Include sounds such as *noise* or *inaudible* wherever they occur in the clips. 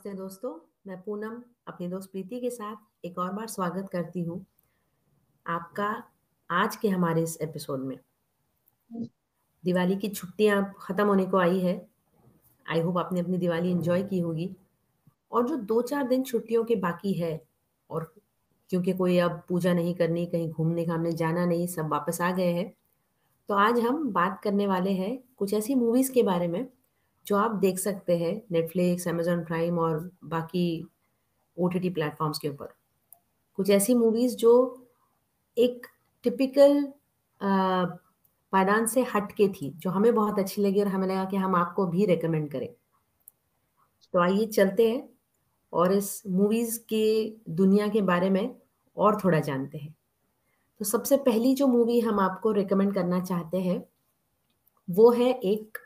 नमस्ते दोस्तों, मैं पूनम अपनी दोस्त प्रीति के साथ एक और बार स्वागत करती हूँ आपका आज के हमारे इस एपिसोड में। दिवाली की छुट्टियाँ ख़त्म होने को आई है। आई होप आपने अपनी दिवाली एंजॉय की होगी। और जो दो चार दिन छुट्टियों के बाकी है और क्योंकि कोई अब पूजा नहीं करनी, कहीं घूमने घामने जाना नहीं, सब वापस आ गए हैं तो आज हम बात करने वाले हैं कुछ ऐसी मूवीज़ के बारे में जो आप देख सकते हैं नेटफ्लिक्स अमेजोन प्राइम और बाकी ओ टी टी प्लेटफॉर्म्स के ऊपर। कुछ ऐसी मूवीज़ जो एक टिपिकल पायदान से हट के थी, जो हमें बहुत अच्छी लगी और हमें लगा कि हम आपको भी रिकमेंड करें। तो आइए चलते हैं और इस मूवीज़ की दुनिया के बारे में और थोड़ा जानते हैं। तो सबसे पहली जो मूवी हम आपको रिकमेंड करना चाहते हैं, वो है एक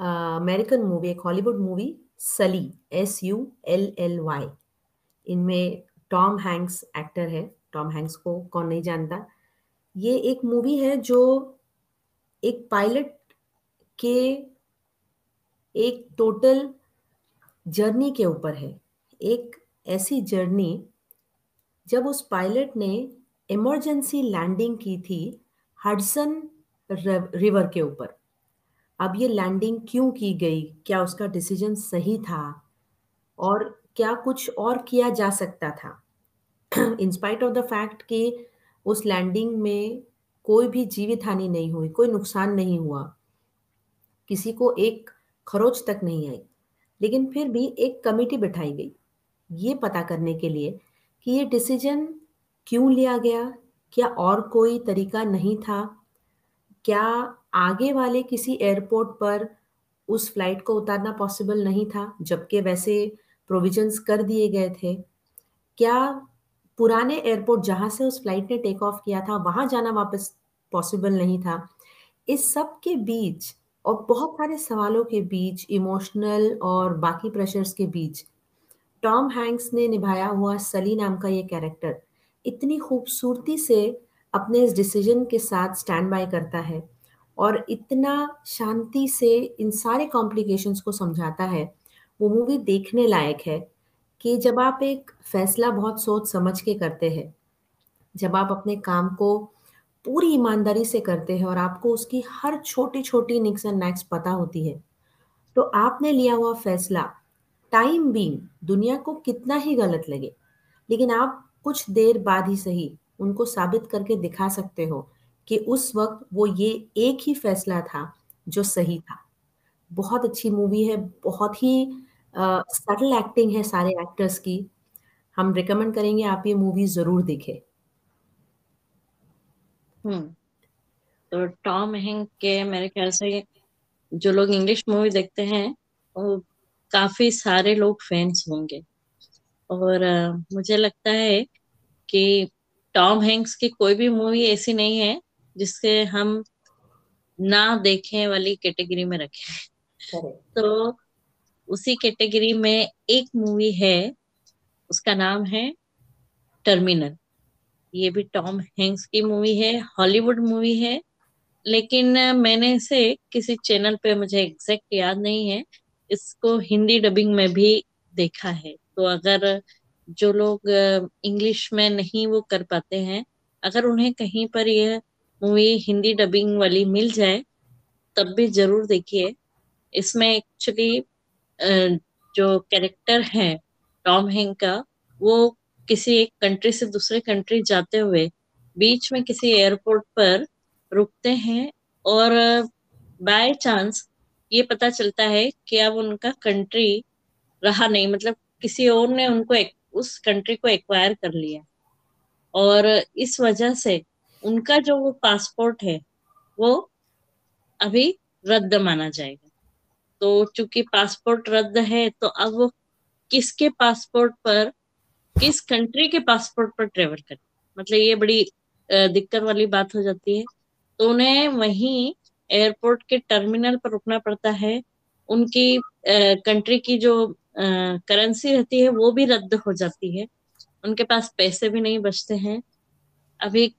अमेरिकन मूवी, एक Hollywood movie, Sully S U L L Y इनमें टॉम हैंक्स एक्टर है। टॉम हैंक्स को कौन नहीं जानता। ये एक मूवी है जो एक पायलट के एक टोटल जर्नी के ऊपर है। एक ऐसी जर्नी जब उस पायलट ने इमरजेंसी लैंडिंग की थी हडसन रिवर के ऊपर। अब ये लैंडिंग क्यों की गई? क्या उसका डिसीज़न सही था? और क्या कुछ और किया जा सकता था? इंस्पाइट ऑफ़ द फैक्ट कि उस लैंडिंग में कोई भी जीवित हानि नहीं हुई, कोई नुकसान नहीं हुआ। किसी को एक खरोच तक नहीं आई। लेकिन फिर भी एक कमेटी बिठाई गई, ये पता करने के लिए कि ये डिसीज़न क्यों लिया गया? क्या और कोई तरीका नहीं था? क्या आगे वाले किसी एयरपोर्ट पर उस फ़्लाइट को उतारना पॉसिबल नहीं था, जबकि वैसे प्रोविजंस कर दिए गए थे? क्या पुराने एयरपोर्ट जहाँ से उस फ़्लाइट ने टेक ऑफ़ किया था, वहाँ जाना वापस पॉसिबल नहीं था? इस सब के बीच और बहुत सारे सवालों के बीच इमोशनल और बाकी प्रेशर्स के बीच टॉम हैंक्स ने निभाया हुआ सली नाम का ये कैरेक्टर इतनी खूबसूरती से अपने इस डिसीज़न के साथ स्टैंड बाय करता है और इतना शांति से इन सारे कॉम्प्लिकेशंस को समझाता है, वो मूवी देखने लायक है कि जब आप एक फैसला बहुत सोच समझ के करते हैं, जब आप अपने काम को पूरी ईमानदारी से करते हैं और आपको उसकी हर छोटी छोटी निक्स एंड नैक्स पता होती है तो आपने लिया हुआ फैसला टाइम बींग दुनिया को कितना ही गलत लगे, लेकिन आप कुछ देर बाद ही सही उनको साबित करके दिखा सकते हो कि उस वक्त वो ये एक ही फैसला था जो सही था। बहुत अच्छी मूवी है, बहुत ही सटल एक्टिंग है सारे एक्टर्स की। हम रिकमेंड करेंगे आप ये मूवी ज़रूर देखें। हम्म तो टॉम हैंक के मेरे ख्याल से जो लोग इंग्लिश मूवी देखते हैं, वो काफ़ी सारे लोग फैंस होंगे। और मुझे लगता है कि टॉम हैंक्स की कोई भी मूवी ऐसी नहीं है जिसके हम ना देखे वाली कैटेगरी में रखे। तो उसी कैटेगरी में एक मूवी है उसका नाम है टर्मिनल। ये भी टॉम हैंक्स की मूवी है हॉलीवुड मूवी है लेकिन मैंने इसे किसी चैनल पे मुझे एग्जैक्ट याद नहीं है इसको हिंदी डबिंग में भी देखा है। तो अगर जो लोग इंग्लिश में नहीं वो कर पाते हैं, अगर उन्हें कहीं पर यह मूवी हिंदी डबिंग वाली मिल जाए, तब भी ज़रूर देखिए। इसमें एक्चुअली जो कैरेक्टर है टॉम हैंक का, वो किसी एक कंट्री से दूसरे कंट्री जाते हुए, बीच में किसी एयरपोर्ट पर रुकते हैं और बाय चांस ये पता चलता है कि अब उनका कंट्री रहा नहीं मतलब किसी और ने उनको उस कंट्री को एक्वायर कर लिया और इस वजह से उनका जो वो पासपोर्ट है, वो अभी रद्द माना जाएगा। तो चूँकि पासपोर्ट रद्द है तो अब वो किसके पासपोर्ट पर, किस कंट्री के पासपोर्ट पर ट्रेवल करें? मतलब ये बड़ी दिक्कत वाली बात हो जाती है। तो उन्हें वहीं एयरपोर्ट के टर्मिनल पर रुकना पड़ता है। उनकी कंट्री की जो करेंसी रहती है, वो भी रद्द हो जाती है। उनके पास पैसे भी नहीं बचते हैं। अभी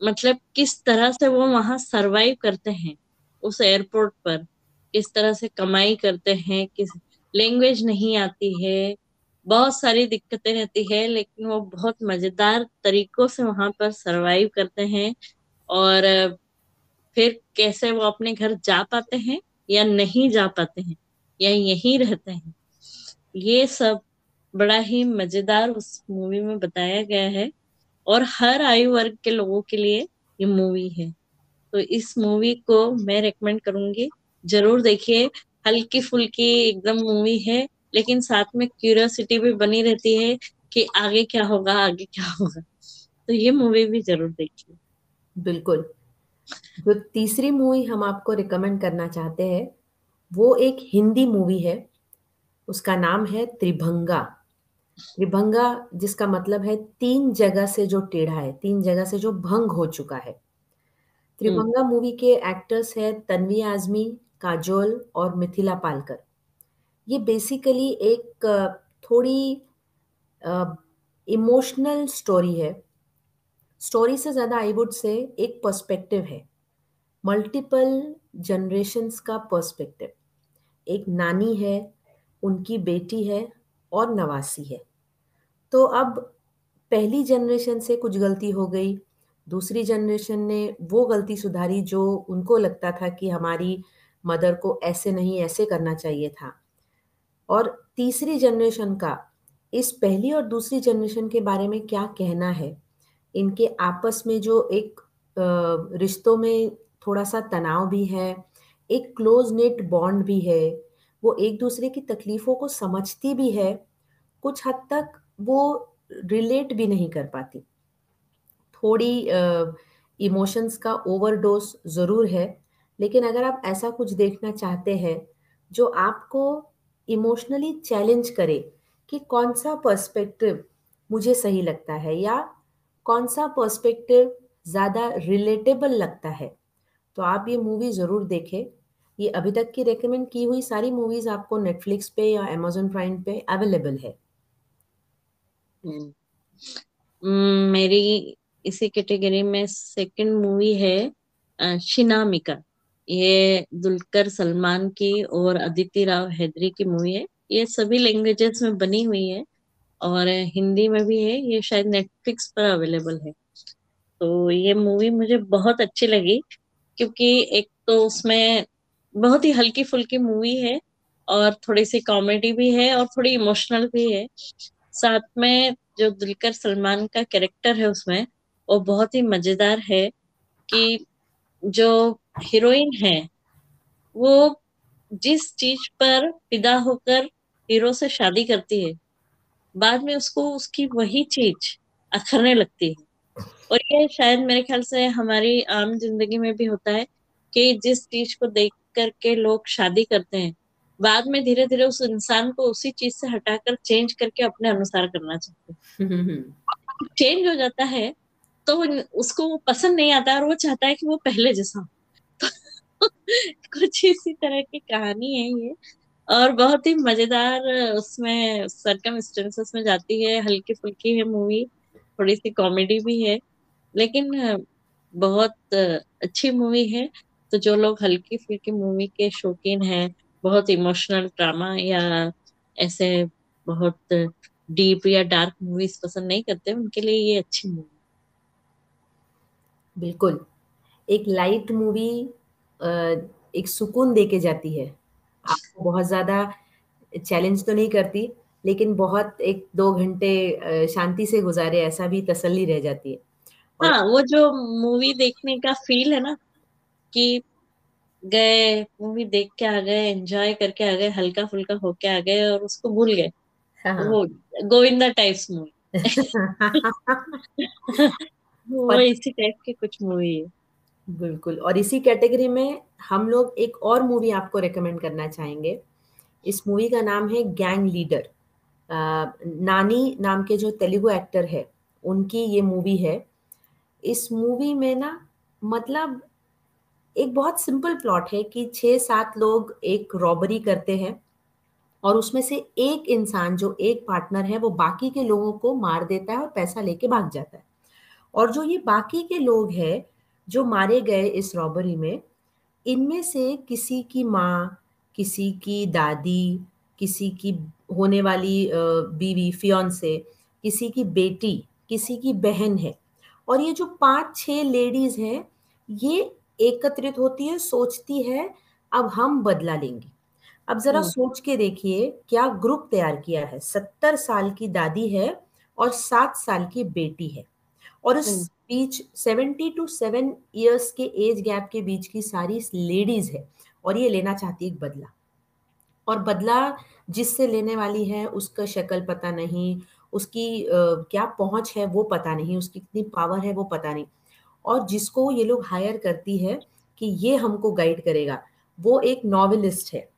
मतलब किस तरह से वो वहाँ सरवाइव करते हैं, उस एयरपोर्ट पर? किस तरह से कमाई करते हैं, किस लैंग्वेज नहीं आती है? बहुत सारी दिक्कतें रहती है, लेकिन वो बहुत मज़ेदार तरीकों से वहाँ पर सरवाइव करते हैं। और, फिर कैसे वो अपने घर जा पाते हैं या नहीं जा पाते हैं, या यहीं रहते हैं? ये सब बड़ा ही मज़ेदार उस मूवी में बताया गया है और हर आयु वर्ग के लोगों के लिए ये मूवी है। तो इस मूवी को मैं रेकमेंड करूँगी। ज़रूर देखिए हल्की फुल्की एकदम मूवी है, लेकिन साथ में क्यूरियोसिटी भी बनी रहती है कि आगे क्या होगा, आगे क्या होगा। तो ये मूवी भी ज़रूर देखिए। बिल्कुल। जो तीसरी मूवी हम आपको रिकमेंड करना चाहते हैं, वो एक हिंदी मूवी है। उसका नाम है त्रिभंगा। त्रिभंगा जिसका मतलब है तीन जगह से जो टेढ़ा है तीन जगह से जो भंग हो चुका है। त्रिभंगा मूवी के एक्टर्स है तन्वी आजमी काजोल और मिथिला पालकर। ये बेसिकली एक थोड़ी इमोशनल स्टोरी है। स्टोरी से ज़्यादा आई वुड से एक पर्सपेक्टिव है। मल्टीपल जनरेशन्स का पर्सपेक्टिव एक नानी है उनकी बेटी है और नवासी है। तो अब पहली जनरेशन से कुछ गलती हो गई, दूसरी जनरेशन ने वो गलती सुधारी जो उनको लगता था कि हमारी मदर को ऐसे नहीं, ऐसे करना चाहिए था। और तीसरी जनरेशन का, इस पहली और दूसरी जनरेशन के बारे में क्या कहना है? इनके आपस में जो एक रिश्तों में थोड़ा सा तनाव भी है, एक क्लोज नेट बॉन्ड भी है वो एक दूसरे की तकलीफ़ों को समझती भी है, कुछ हद तक वो रिलेट भी नहीं कर पाती। थोड़ी इमोशंस का ओवरडोज ज़रूर है, लेकिन अगर आप ऐसा कुछ देखना चाहते हैं, जो आपको इमोशनली चैलेंज करे कि कौन सा पर्सपेक्टिव मुझे सही लगता है या कौन सा पर्सपेक्टिव ज़्यादा रिलेटेबल लगता है तो आप ये मूवी ज़रूर देखें। ये अभी तक की रेकमेंड की हुई सारी मूवीज़ आपको नेटफ्लिक्स पे या अमेजोन प्राइम पे अवेलेबल है? हम्म। मेरी इसी कैटेगरी में सेकंड मूवी है शिनामिका। ये दुलकर सलमान की और अदिति राव हैदरी की मूवी है। ये सभी लैंग्वेजेस में बनी हुई है और हिंदी में भी है। ये शायद नेटफ्लिक्स पर अवेलेबल है। तो ये मूवी मुझे बहुत अच्छी लगी क्योंकि एक तो उसमें बहुत ही हल्की फुल्की मूवी है और थोड़ी सी कॉमेडी भी है और थोड़ी इमोशनल भी है। साथ में जो दुलकर सलमान का कैरेक्टर है उसमें, वो बहुत ही मज़ेदार है कि जो हीरोइन है, वो जिस चीज़ पर फिदा होकर हीरो से शादी करती है, बाद में उसको उसकी वही चीज़ अखरने लगती है। और ये शायद मेरे ख्याल से हमारी आम ज़िंदगी में भी होता है कि जिस चीज़ को देख करके लोग शादी करते हैं बाद में धीरे धीरे उस इंसान को उसी चीज़ से हटाकर चेंज करके अपने अनुसार करना चाहते हैं। चेंज हो जाता है तो उसको वो पसंद नहीं आता और वो चाहता है कि वो पहले जैसा तो *laughs* कुछ इसी तरह की कहानी है ये और बहुत ही मज़ेदार उसमें सरकम में जाती है हल्की फुल्की है मूवी थोड़ी सी कॉमेडी भी है लेकिन बहुत अच्छी मूवी है। तो जो लोग हल्की फुल्की मूवी के शौकीन हैं बहुत इमोशनल ड्रामा या ऐसे बहुत डीप या डार्क मूवीज़ पसंद नहीं करते उनके लिए ये अच्छी मूवी बिल्कुल। एक लाइट मूवी एक सुकून दे के जाती है। आपको बहुत ज़्यादा चैलेंज तो नहीं करती लेकिन बहुत एक दो घंटे शांति से गुजारे ऐसा भी तसल्ली रह जाती है। हाँ वो जो मूवी देखने का फील है ना कि गए मूवी देख के आ गए एंजॉय करके आ गए हल्का फुल्का होके आ गए और उसको भूल गए। हाँ। वो गोविंदा टाइप्स मूवी *laughs* वो इसी टाइप की कुछ मूवी है। बिल्कुल। और इसी कैटेगरी में हम लोग एक और मूवी आपको रेकमेंड करना चाहेंगे। इस मूवी का नाम है गैंग लीडर नानी नाम के जो तेलुगु एक्टर है उनकी ये मूवी है। इस मूवी में ना मतलब एक बहुत सिंपल प्लॉट है कि छह सात लोग एक रॉबरी करते हैं और उसमें से एक इंसान जो एक पार्टनर है, वो बाकी के लोगों को मार देता है और पैसा लेके भाग जाता है। और जो ये बाकी के लोग हैं, जो मारे गए इस रॉबरी में, इनमें से किसी की माँ, किसी की दादी, किसी की होने वाली बीवी फियोन से किसी की बेटी, किसी की बहन है। और ये जो पाँच छह लेडीज़ हैं, ये एकत्रित होती है सोचती है अब हम बदला लेंगे। अब जरा हम्म। सोच के देखिए क्या ग्रुप तैयार किया है? सत्तर साल की दादी है और सात साल की बेटी है। और उस हम्म। बीच सेवेंटी टू सेवन ईयर्स के एज गैप के बीच की सारी लेडीज़ है और ये लेना चाहती है बदला। और बदला जिससे लेने वाली है उसका शक्ल पता नहीं उसकी क्या पहुँच है वो पता नहीं उसकी कितनी पावर है वो पता नहीं। और जिसको ये लोग हायर करती है कि ये हमको गाइड करेगा वो एक नॉवेलिस्ट है।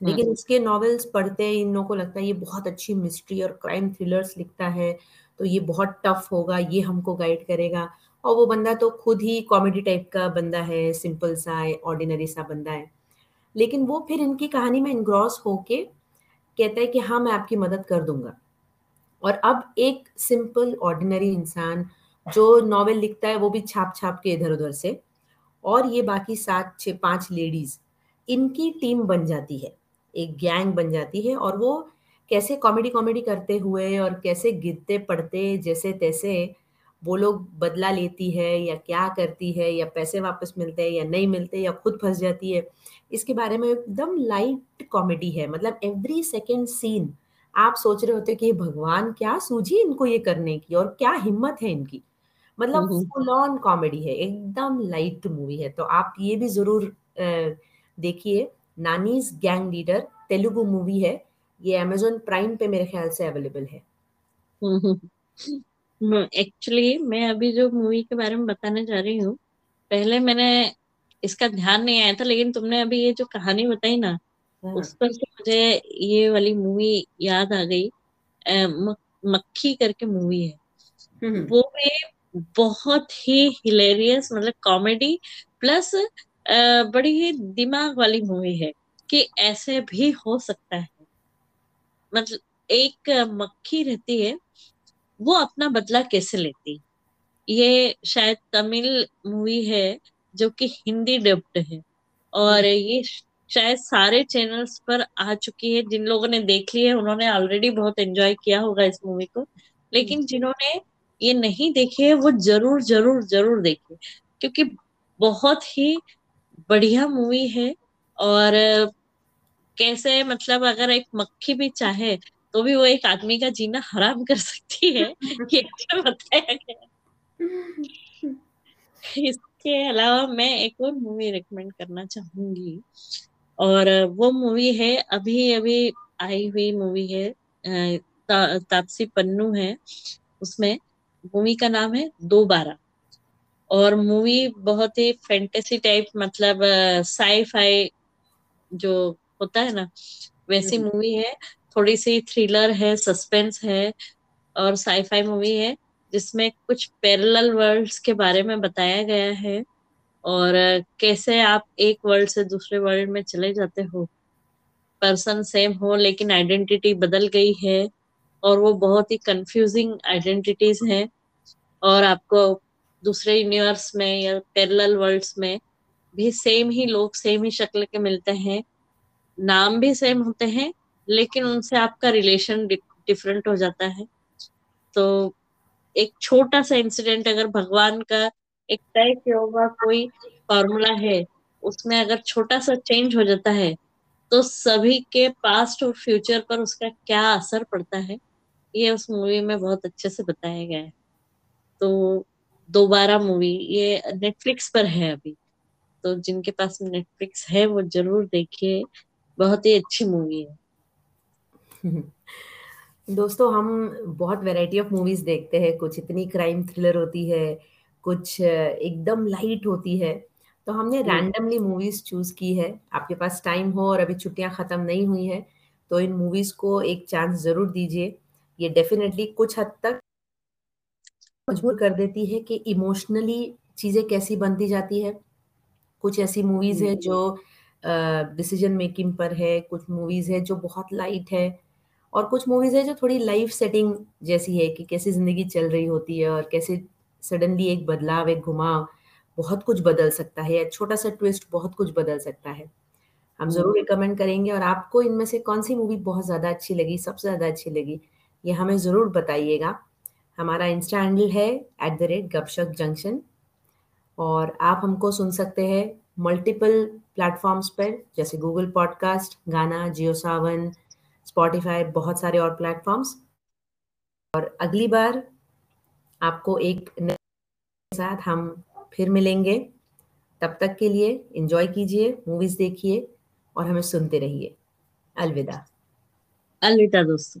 लेकिन उसके नॉवेल्स पढ़ते इन लोगों को लगता है ये बहुत अच्छी मिस्ट्री और क्राइम थ्रिलर्स लिखता है तो ये बहुत टफ होगा ये हमको गाइड करेगा। और वो बंदा तो खुद ही कॉमेडी टाइप का बंदा है सिंपल सा है ऑर्डिनरी सा बंदा है। लेकिन वो फिर इनकी कहानी में इनग्रॉस होके कहता है कि हाँ मैं आपकी मदद कर दूँगा। और अब एक सिंपल ऑर्डिनरी इंसान जो नॉवेल लिखता है, वो भी छाप छाप के इधर उधर से। और ये बाकी सात, छः, पाँच लेडीज़ इनकी टीम बन जाती है। एक गैंग बन जाती है और वो कैसे कॉमेडी कॉमेडी करते हुए और कैसे गिरते पड़ते जैसे तैसे वो लोग बदला लेती है या क्या करती है या पैसे वापस मिलते हैं या नहीं मिलते या खुद फंस जाती है। इसके बारे में एकदम लाइट कॉमेडी है। मतलब एवरी सेकेंड सीन आप सोच रहे होते कि भगवान, क्या सूझी इनको ये करने की और क्या हिम्मत है इनकी। मतलब फुल ऑन कॉमेडी है एकदम लाइट मूवी है। तो आप ये भी ज़रूर देखिए Nani's gang leader Telugu movie है। ये अमेजोन प्राइम पे मेरे ख्याल से अवेलेबल है। एक्चुअली मैं अभी जो मूवी के बारे में बताने जा रही हूँ पहले मैंने इसका ध्यान नहीं आया था लेकिन तुमने अभी ये जो कहानी बताई ना हाँ। उस पर से मुझे ये वाली मूवी याद आ गई। मक्खी करके मूवी है। हम्म, हम्म। वो भी बहुत ही हिलेरियस मतलब कॉमेडी प्लस बड़ी ही दिमाग वाली मूवी है कि ऐसे भी हो सकता है। मतलब एक मक्खी रहती है वो अपना बदला कैसे लेती? ये शायद तमिल मूवी है जो कि हिंदी डब्ड है और ये शायद सारे चैनल्स पर आ चुकी है। जिन लोगों ने देख ली है उन्होंने ऑलरेडी बहुत एंजॉय किया होगा इस मूवी को। लेकिन जिन्होंने ये नहीं देखे है वो ज़रूर ज़रूर ज़रूर देखिए क्योंकि बहुत ही बढ़िया मूवी है और कैसे मतलब अगर एक मक्खी भी चाहे तो भी वो एक आदमी का जीना हराम कर सकती है *laughs* ये अच्छा बताया गया। इसके अलावा मैं एक और मूवी रिकमेंड करना चाहूँगी और वो मूवी है अभी अभी आई हुई मूवी है ता, तापसी पन्नू है उसमें मूवी का नाम है दो बारह और मूवी बहुत ही फैंटेसी टाइप मतलब साई फाई जो होता है ना वैसी मूवी हम्म। है। थोड़ी सी थ्रिलर है सस्पेंस है और साई फाई मूवी है जिसमें कुछ पैरेलल वर्ल्ड्स के बारे में बताया गया है। और कैसे आप एक वर्ल्ड से दूसरे वर्ल्ड में चले जाते हो। पर्सन सेम हो लेकिन आइडेंटिटी बदल गई है। और वो बहुत ही कंफ्यूजिंग आइडेंटिटीज हैं। और आपको दूसरे यूनिवर्स में या पैरेलल वर्ल्ड्स में भी सेम ही लोग सेम ही शक्ल के मिलते हैं। नाम भी सेम होते हैं, लेकिन उनसे आपका रिलेशन डिफरेंट हो जाता है। तो एक छोटा सा इंसिडेंट अगर भगवान का एक तय किया हुआ कोई फॉर्मूला है, उसमें अगर छोटा सा चेंज हो जाता है तो सभी के पास्ट और फ्यूचर पर उसका क्या असर पड़ता है? ये उस मूवी में बहुत अच्छे से बताया गया है। तो दोबारा मूवी ये नेटफ्लिक्स पर है अभी। तो जिनके पास नेटफ्लिक्स है वो ज़रूर देखिए। बहुत ही अच्छी मूवी है। *laughs* दोस्तों हम बहुत वैरायटी ऑफ़ मूवीज़ देखते हैं। कुछ इतनी क्राइम थ्रिलर होती है कुछ एकदम लाइट होती है। तो हमने रैंडमली मूवीज़ चूज़ की है। आपके पास टाइम हो और अभी छुट्टियाँ खत्म नहीं हुई है तो इन मूवीज़ को एक चांस ज़रूर दीजिए। ये डेफिनेटली कुछ हद तक मजबूर कर देती है कि इमोशनली चीज़ें कैसी बनती जाती है। कुछ ऐसी मूवीज़ है जो डिसीज़न मेकिंग पर है कुछ मूवीज़ है जो बहुत लाइट है और कुछ मूवीज़ है जो थोड़ी लाइफ सेटिंग जैसी है कि कैसी ज़िंदगी चल रही होती है और कैसे सडनली एक बदलाव एक घुमाव बहुत कुछ बदल सकता है छोटा सा ट्विस्ट बहुत कुछ बदल सकता है। हम ज़रूर रिकमेंड करेंगे और आपको इनमें से कौन सी मूवी बहुत ज़्यादा अच्छी लगी सबसे ज़्यादा अच्छी लगी? ये हमें ज़रूर बताइएगा। हमारा इंस्टा हैंडल है at the rate Gupshup junction और आप हमको सुन सकते हैं मल्टीपल प्लेटफॉर्म्स पर, जैसे गूगल पॉडकास्ट गाना जियो सावन स्पॉटिफाई बहुत सारे और प्लेटफॉर्म्स और अगली बार आपको एक साथ हम फिर मिलेंगे। तब तक के लिए एंजॉय कीजिए मूवीज़ देखिए और हमें सुनते रहिए। अलविदा। अलविदा दोस्तों।